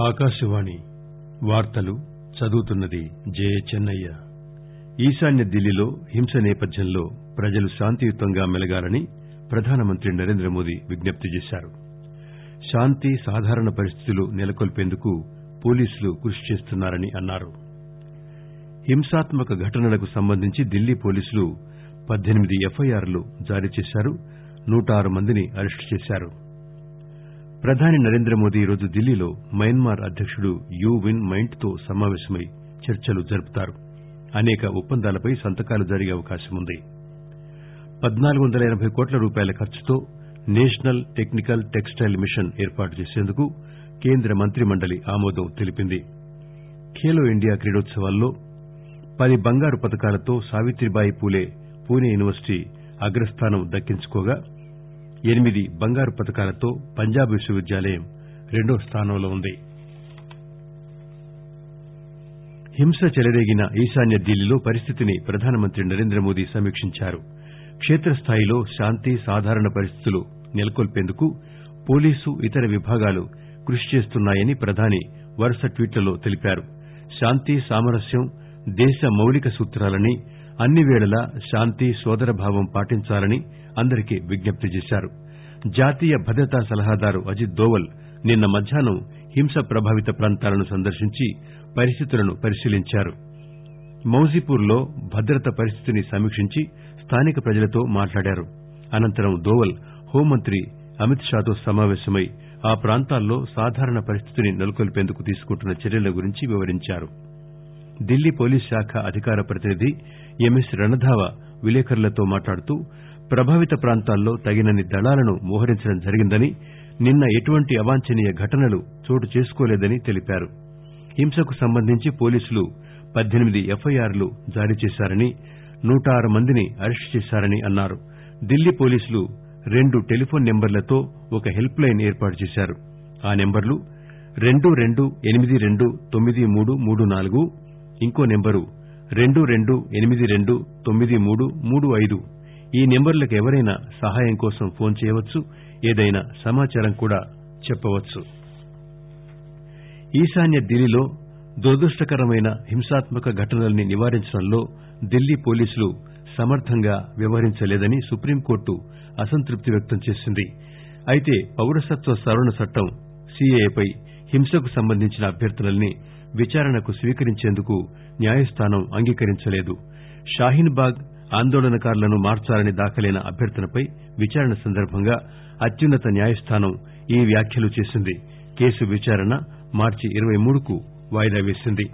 ఆకాశవాణి వార్తలు చదువుతున్నది జయచెన్నయ్య ఈశాన్య ఢిల్లీలో హింస నేపథ్యంలో ప్రజలు శాంతియుతంగా మెలగాలని ప్రధానమంత్రి నరేంద్రమోదీ విజ్ఞప్తి చేశారు. శాంతి సాధారణ పరిస్థితులు నెలకొల్పేందుకు పోలీసులు కృషి చేస్తున్నారని అన్నారు. హింసాత్మక ఘటనలకు సంబంధించి ఢిల్లీ పోలీసులు పద్దెనిమిది ఎఫ్ఐఆర్లు జారీ చేశారు. నూట ఆరు మందిని అరెస్టు చేశారు. ప్రధాని నరేంద్రమోదీ ఈరోజు ఢిల్లీలో మయన్మార్ అధ్యకుడు యూ విన్ మైంట్తో సమావేశమై చర్చలు జరుపుతారు. అనేక ఒప్పందాలపై సంతకాలు జరిగే అవకాశముంది పద్నాలుగు వందల ఎనబై కోట్ల రూపాయల ఖర్చుతో నేషనల్ టెక్నికల్ టెక్స్టైల్ మిషన్ ఏర్పాటు చేసేందుకు కేంద్ర మంత్రి మండలి ఆమోదం తెలిపింది. ఖేలో ఇండియా క్రీడోత్సవాల్లో పది బంగారు పతకాలతో సావిత్రిబాయి పూలే పూణె యూనివర్సిటీ అగ్రస్థానం దక్కించుకోగా ఎనిమిది బంగారు పతకాలతో పంజాబ్ విశ్వవిద్యాలయం రెండో స్థానంలో ఉంది. హింస చెలరేగిన ఈశాన్య ఢిల్లీలో పరిస్థితిని ప్రధానమంత్రి నరేంద్రమోదీ సమీక్షించారు. కేత్రస్థాయిలో శాంతి సాధారణ పరిస్థితులు నెలకొల్పేందుకు పోలీసు ఇతర విభాగాలు కృషి చేస్తున్నాయని ప్రధాని వరుస ట్వీట్లలో తెలిపారు. శాంతి సామరస్యం దేశ మౌలిక సూత్రాలని అన్ని పేళలా శాంతి నోదరభావం పాటించాలని అందరికీ విజ్ఞప్తి చేశారు. జాతీయ భద్రతా సలహాదారు అజిత్ దోవల్ నిన్న మధ్యాహ్నం హింస ప్రభావిత ప్రాంతాలను సందర్శించి పరిస్థితులను పరిశీలించారు. మౌజీపూర్లో భద్రత పరిస్థితిని సమీక్షించి స్థానిక ప్రజలతో మాట్లాడారు. అనంతరం దోవల్ హోంమంత్రి అమిత్ షాతో సమావేశమై ఆ ప్రాంతాల్లో సాధారణ పరిస్థితిని నెలకొల్పేందుకు తీసుకుంటున్న చర్యల గురించి వివరించారు. ఢిల్లీ పోలీస్ శాఖ అధికార ప్రతినిధి ఎంఎస్ రణధావా విలేకరులతో మాట్లాడుతూ ప్రభావిత ప్రాంతాల్లో తగినన్ని దళాలను మోహరించడం జరిగిందని నిన్న ఎటువంటి అవాంఛనీయ ఘటనలు చోటు చేసుకోలేదని తెలిపారు. హింసకు సంబంధించి పోలీసులు పద్దెనిమిది ఎఫ్ఐఆర్లు జారీ చేశారని నూట ఆరు మందిని అరెస్టు చేశారని అన్నారు. ఢిల్లీ పోలీసులు రెండు టెలిఫోన్ నెంబర్లతో ఒక హెల్ప్ లైన్ ఏర్పాటు చేశారు. ఆ నెంబర్లు రెండు రెండు ఎనిమిది రెండు తొమ్మిది మూడు మూడు నాలుగు ఇంకో నెంబరు రెండు రెండు ఎనిమిది రెండు తొమ్మిది మూడు మూడు ఐదు ఈ నెంబర్లకు ఎవరైనా సహాయం కోసం ఫోన్ చేయవచ్చు ఏదైనా సమాచారం కూడా చెప్పవచ్చు. ఈశాన్య ఢిల్లీలో దురదృష్టకరమైన హింసాత్మక ఘటనల్ని నివారించడంలో ఢిల్లీ పోలీసులు సమర్దంగా వ్యవహరించలేదని సుప్రీంకోర్టు అసంతృప్తి వ్యక్తం చేసింది. అయితే పౌరసత్వ సవరణ చట్టం సీఏఏపై హింసకు సంబంధించిన అభ్యర్థనల్ని విచారణకు స్వీకరించేందుకు న్యాయస్థానం అంగీకరించలేదు. షాహీన్ బాగ్ ఆందోళనకారులను మార్చాలని దాఖలైన అభ్యర్థనపై విచారణ సందర్భంగా అత్యున్నత న్యాయస్థానం ఈ వ్యాఖ్యలు చేసింది. కేసు విచారణ మార్చి ఇరవై మూడుకు వాయిదా వేసింది.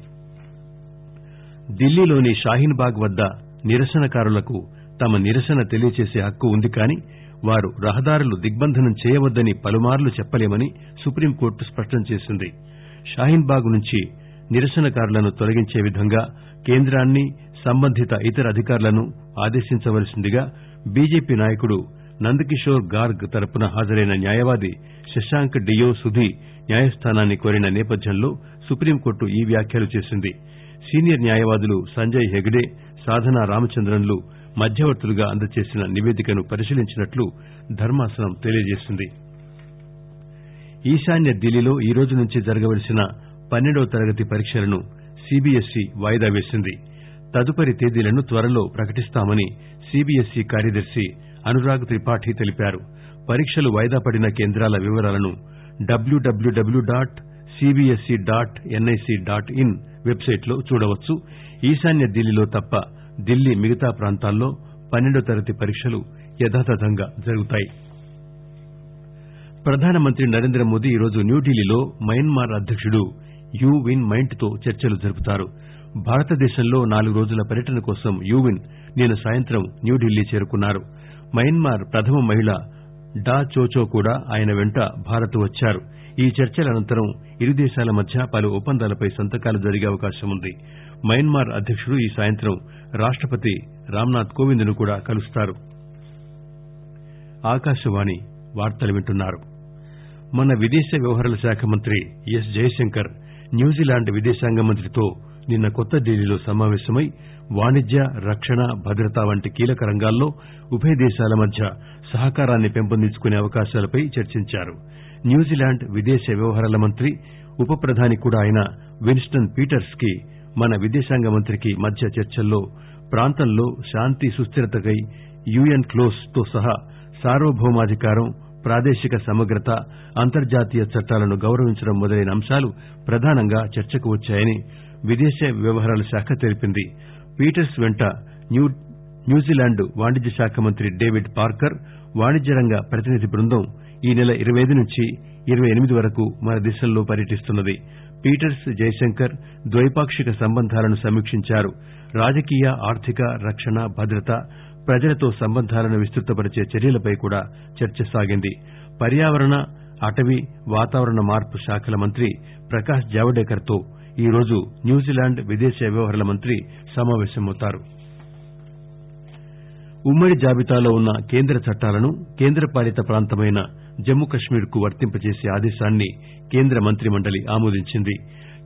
ఢిల్లీలోని షాహీన్ బాగ్ వద్ద నిరసనకారులకు తమ నిరసన తెలియచేసే హక్కు ఉంది కానీ వారు రహదారులు దిగ్బంధనం చేయవద్దని పలుమార్లు చెప్పలేమని సుప్రీంకోర్టు స్పష్టం చేసింది. షాహీన్ బాగ్ నుంచి నిరసనకారులను తొలగించే విధంగా కేంద్రాన్ని సంబంధిత ఇతర అధికారులను ఆదేశించవలసిందిగా బీజేపీ నాయకుడు నందకిషోర్ గార్గ్ తరపున హాజరైన న్యాయవాది శశాంక్ డియో సుధీ న్యాయస్థానాన్ని కోరిన నేపథ్యంలో సుప్రీంకోర్టు ఈ వ్యాఖ్యలు చేసింది. సీనియర్ న్యాయవాదులు సంజయ్ హెగ్డే సాధనా రామచంద్రన్లు మధ్యవర్తులుగా అందజేసిన నివేదికను పరిశీలించినట్లు ధర్మాసనం తెలియజేసింది. ఈశాన్య ఢిల్లీలో ఈ రోజు నుంచి జరగవలసిన పన్నెండవ తరగతి పరీక్షలను సీబీఎస్ఈ వాయిదా వేసింది. తదుపరి తేదీలను త్వరలో ప్రకటిస్తామని సీబీఎస్ఈ కార్యదర్శి అనురాగ్ త్రిపాఠి తెలిపారు. పరీక్షలు వాయిదా పడిన కేంద్రాల వివరాలను డబ్ల్యూడబ్ల్యూడబ్ల్యూ dot CBSE dot NIC dot in వెబ్సైట్లో చూడవచ్చు. ఈశాన్య ఢిల్లీలో తప్ప ఢిల్లీ మిగతా ప్రాంతాల్లో పన్నెండో తరగతి పరీక్షలు యథాతథంగా జరుగుతాయి. ప్రధానమంత్రి నరేంద్రమోదీ ఈరోజు న్యూఢిల్లీలో మయన్మార్ అధ్యకుడు యూ విన్ మైంట్తో చర్చలు జరుపుతారు. భారతదేశంలో నాలుగు రోజుల పర్యటన కోసం యువిన్ నిన్న సాయంత్రం న్యూఢిల్లీ చేరుకున్నారు. మయన్మార్ ప్రథమ మహిళ డా చోచో కూడా ఆయన వెంట భారత్ వచ్చారు. ఈ చర్చల అనంతరం ఇరు దేశాల మధ్య పలు ఒప్పందాలపై సంతకాలు జరిగే అవకాశముంది మయన్మార్ అధ్యకుడు ఈ సాయంత్రం రాష్టపతి రామ్నాథ్ కోవింద్ను కూడా కలుస్తారు. మన విదేశ వ్యవహారాల శాఖ మంత్రి ఎస్ జయశంకర్ న్యూజిలాండ్ విదేశాంగ మంత్రితో నిన్న కొత్త ఢిల్లీలో సమావేశమై వాణిజ్య రక్షణ భద్రత వంటి కీలక రంగాల్లో ఉభయ దేశాల మధ్య సహకారాన్ని పెంపొందించుకునే అవకాశాలపై చర్చించారు. న్యూజిలాండ్ విదేశ వ్యవహారాల మంత్రి ఉప ప్రధాని కూడా అయిన విన్స్టన్ పీటర్స్కి మన విదేశాంగ మంత్రికి మధ్య చర్చల్లో ప్రాంతంలో శాంతి సుస్దిరతకై యుఎన్ క్లోస్తో సహా సార్వభౌమాధికారం ప్రాదేశిక సమగ్రత అంతర్జాతీయ చట్టాలను గౌరవించడం మొదలైన అంశాలు ప్రధానంగా చర్చకు వచ్చాయని విదేశీ వ్యవహారాల శాఖ తెలిపింది. పీటర్స్ వెంట న్యూజిలాండ్ వాణిజ్య శాఖ మంత్రి డేవిడ్ పార్కర్ వాణిజ్య రంగ ప్రతినిధి బృందం ఈ నెల ఇరవై ఐదు నుంచి ఇరవై ఎనిమిది వరకు మన దేశంలో పర్యటిస్తున్నది. పీటర్స్ జైశంకర్ ద్వైపాక్షిక సంబంధాలను సమీక్షించారు. రాజకీయ ఆర్థిక రక్షణ భద్రత ప్రజలతో సంబంధాలను విస్తృతపరిచే చర్యలపై కూడా చర్చ సాగింది. పర్యావరణ అటవీ వాతావరణ మార్పు శాఖల మంత్రి ప్రకాశ్ జావడేకర్తో తో ఈరోజు న్యూజిలాండ్ విదేశీ వ్యవహారాల మంత్రి సమావేశమవుతారు. ఉమ్మడి జాబితాలో ఉన్న కేంద్ర చట్టాలను కేంద్రపాలిత ప్రాంతమైన జమ్మూ కశ్మీర్కు వర్తింపజేసే ఆదేశాన్ని కేంద్ర మంత్రి మండలి ఆమోదించింది.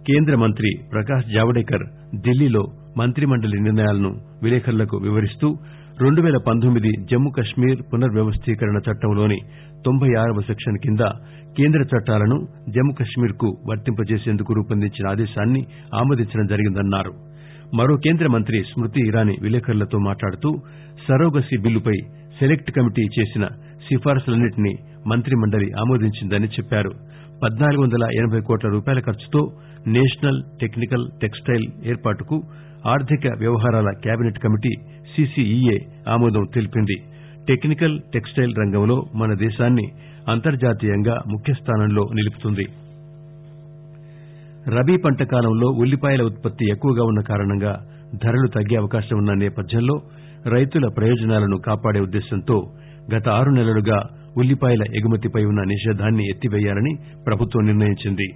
కేంద్ర మంత్రి ప్రకాశ్ జావడేకర్ ఢిల్లీలో మంత్రి మండలి నిర్ణయాలను విలేకరులకు వివరిస్తూ రెండు పేల పంతొమ్మిది జమ్మూ కశ్మీర్ చట్టంలోని తొంభై ఆరవ సెక్షన్ కింద కేంద్ర చట్టాలను జమ్మూ కశ్మీర్కు వర్తింపజేసేందుకు రూపొందించిన ఆదేశాన్ని ఆమోదించడం జరిగిందన్నారు. మరో కేంద్ర మంత్రి స్మృతి ఇరానీ విలేకరులతో మాట్లాడుతూ సరోగసీ బిల్లుపై సెలెక్ట్ కమిటీ చేసిన సిఫారసులన్నింటినీ మంత్రి మండలి ఆమోదించిందని చెప్పారు. పద్నాలుగు వందల ఎనబై కోట్ల రూపాయల ఖర్చుతో నేషనల్ టెక్నికల్ టెక్స్టైల్ ఏర్పాటుకు ఆర్థిక వ్యవహారాల కేబినెట్ కమిటీ సీసీఈఏ ఆమోదం తెలిపింది. టెక్నికల్ టెక్స్టైల్ రంగంలో మన దేశాన్ని అంతర్జాతీయంగా ముఖ్యస్థానంలో నిలుపుతుంది. రబీ పంట కాలంలో ఉల్లిపాయల ఉత్పత్తి ఎక్కువగా ఉన్న కారణంగా ధరలు తగ్గే అవకాశం ఉన్న నేపథ్యంలో రైతుల ప్రయోజనాలను కాపాడే ఉద్దేశంతో గత ఆరు నెలలుగా ఉల్లిపాయల ఎగుమతిపై ఉన్న నిషేధాన్ని ఎత్తివేయాలని ప్రభుత్వం నిర్ణయించింది.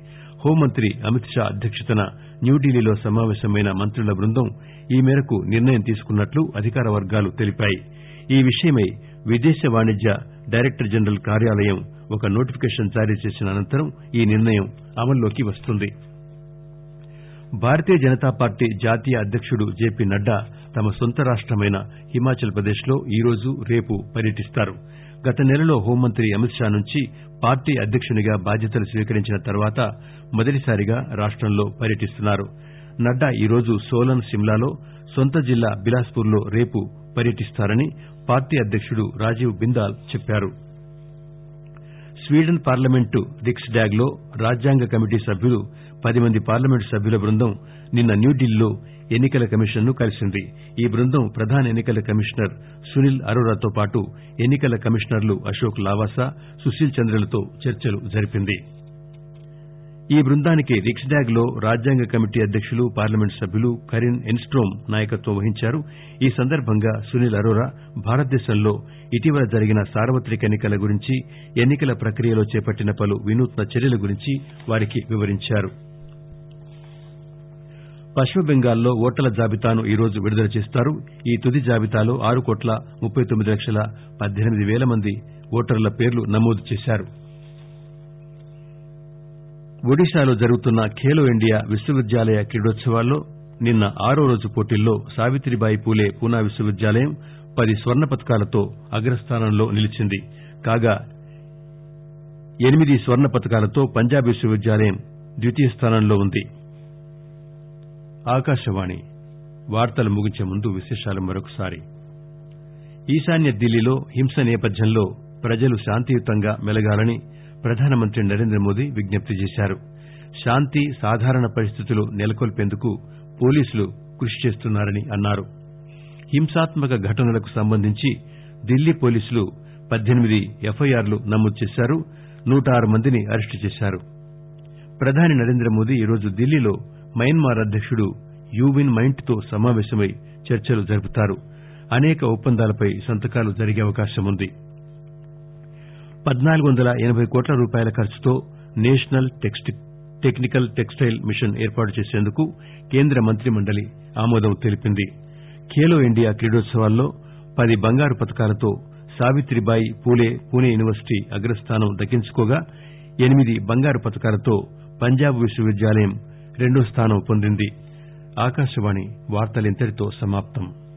హోంమంత్రి అమిత్ షా అధ్యక్షతన న్యూఢిల్లీలో సమావేశమైన మంత్రుల బృందం ఈ మేరకు నిర్ణయం తీసుకున్నట్లు అధికార వర్గాలు తెలిపాయి. ఈ విషయమై విదేశ వాణిజ్య డైరెక్టర్ జనరల్ కార్యాలయం ఒక నోటిఫికేషన్ జారీ చేసిన అనంతరం ఈ నిర్ణయం అమల్లోకి వస్తుంది. భారతీయ జనతా పార్టీ జాతీయ అధ్యకుడు జేపీ నడ్డా తమ సొంత రాష్టమైన హిమాచల్ ప్రదేశ్లో ఈరోజు రేపు పర్యటిస్తారు. గత నెలలో హోంమంత్రి అమిత్ షా నుంచి పార్టీ అధ్యకునిగా బాధ్యతలు స్వీకరించిన తర్వాత మొదటిసారిగా రాష్టంలో పర్యటిస్తున్నారు. నడ్డా ఈరోజు సోలన్ సిమ్లాలో సొంత జిల్లా బిలాస్పూర్లో రేపు పర్యటిస్తారని పార్టీ అధ్యకుడు రాజీవ్ బిందాల్ చెప్పారు. స్వీడన్ పార్లమెంటు రిక్స్ డాగ్లో రాజ్యాంగ కమిటీ సభ్యులు పది మంది పార్లమెంటు సభ్యుల బృందం నిన్న న్యూఢిల్లీలో ఎన్ని కల కమిషన్ను కలిసింది. ఈ బృందం ప్రధాన ఎన్ని కల కమిషనర్ సునీల్ అరోరాతో పాటు ఎన్ని కల కమిషనర్లు అశోక్ లావాసా సుశీల్ చంద్రలతో చర్చలు జరిపింది. ఈ బృందానికి రిక్స్ డాగ్లో రాజ్యాంగ కమిటీ అధ్యకులు పార్లమెంట్ సభ్యులు కరిన్ ఎన్స్టోమ్ నాయకత్వం వహించారు. ఈ సందర్బంగా సునీల్ అరోరా భారతదేశంలో ఇటీవల జరిగిన సార్వత్రిక ఎన్ని కల గురించి ఎన్ని కల ప్రక్రియలో చేపట్టిన పలు వినూత్న చర్యల గురించి వారికి వివరించారు. పశ్చిమ బెంగాల్లో ఓటర్ల జాబితాను ఈరోజు విడుదల చేస్తారు. ఈ తుది జాబితాలో ఆరు కోట్ల ముప్పై తొమ్మిది లక్షల పద్దెనిమిది పేల మంది ఓటర్ల పేర్లు నమోదు చేశారు. ఒడిశాలో జరుగుతున్న ఖేలో ఇండియా విశ్వవిద్యాలయ క్రీడోత్సవాల్లో నిన్న ఆరో రోజు పోటీల్లో సావిత్రిబాయి పూలే పూనా విశ్వవిద్యాలయం పది స్వర్ణ పతకాలతో అగ్రస్థానంలో నిలిచింది. కాగా ఎనిమిది స్వర్ణ పతకాలతో పంజాబ్ విశ్వవిద్యాలయం ద్వితీయ స్థానంలో ఉంది. ఆకాశవాణి. వార్తలు ముగించే ముందు విశేషాలు మరొకసారి. ఈశాన్య ఢిల్లీలో హింస నేపథ్యంలో ప్రజలు శాంతియుతంగా మెలగాలని ప్రధానమంత్రి నరేంద్ర మోదీ విజ్ఞప్తి చేశారు. శాంతి సాధారణ పరిస్థితులు నెలకొల్పేందుకు పోలీసులు కృషి చేస్తున్నారని అన్నారు. హింసాత్మక ఘటనలకు సంబంధించి ఢిల్లీ పోలీసులు పద్దెనిమిది ఎఫ్ఐఆర్లు నమోదు చేశారు నూట ఆరు మందిని అరెస్టు చేశారు. ప్రధాని నరేంద్ర మోదీ ఈరోజు ఢిల్లీలో మయన్మార్ అధ్యకుడు యూవిన్ మైంట్తో సమావేశమై చర్చలు జరుపుతారు. అనేక ఒప్పందాలపై సంతకాలు జరిగే అవకాశం ఉంది పద్నాలుగు వందల ఎనబై కోట్ల రూపాయల ఖర్చుతో నేషనల్ టెక్నికల్ టెక్స్టైల్ మిషన్ ఏర్పాటు చేసేందుకు కేంద్ర మంత్రి మండలి ఆమోదం తెలిపింది. ఖేలో ఇండియా క్రీడోత్సవాల్లో పది బంగారు పతకాలతో సావిత్రిబాయి పూలే పూణె యూనివర్సిటీ అగ్రస్థానం దక్కించుకోగా ఎనిమిది బంగారు పతకాలతో పంజాబ్ విశ్వవిద్యాలయం రెండో స్థానం పొందింది. ఆకాశవాణి సమాప్తం.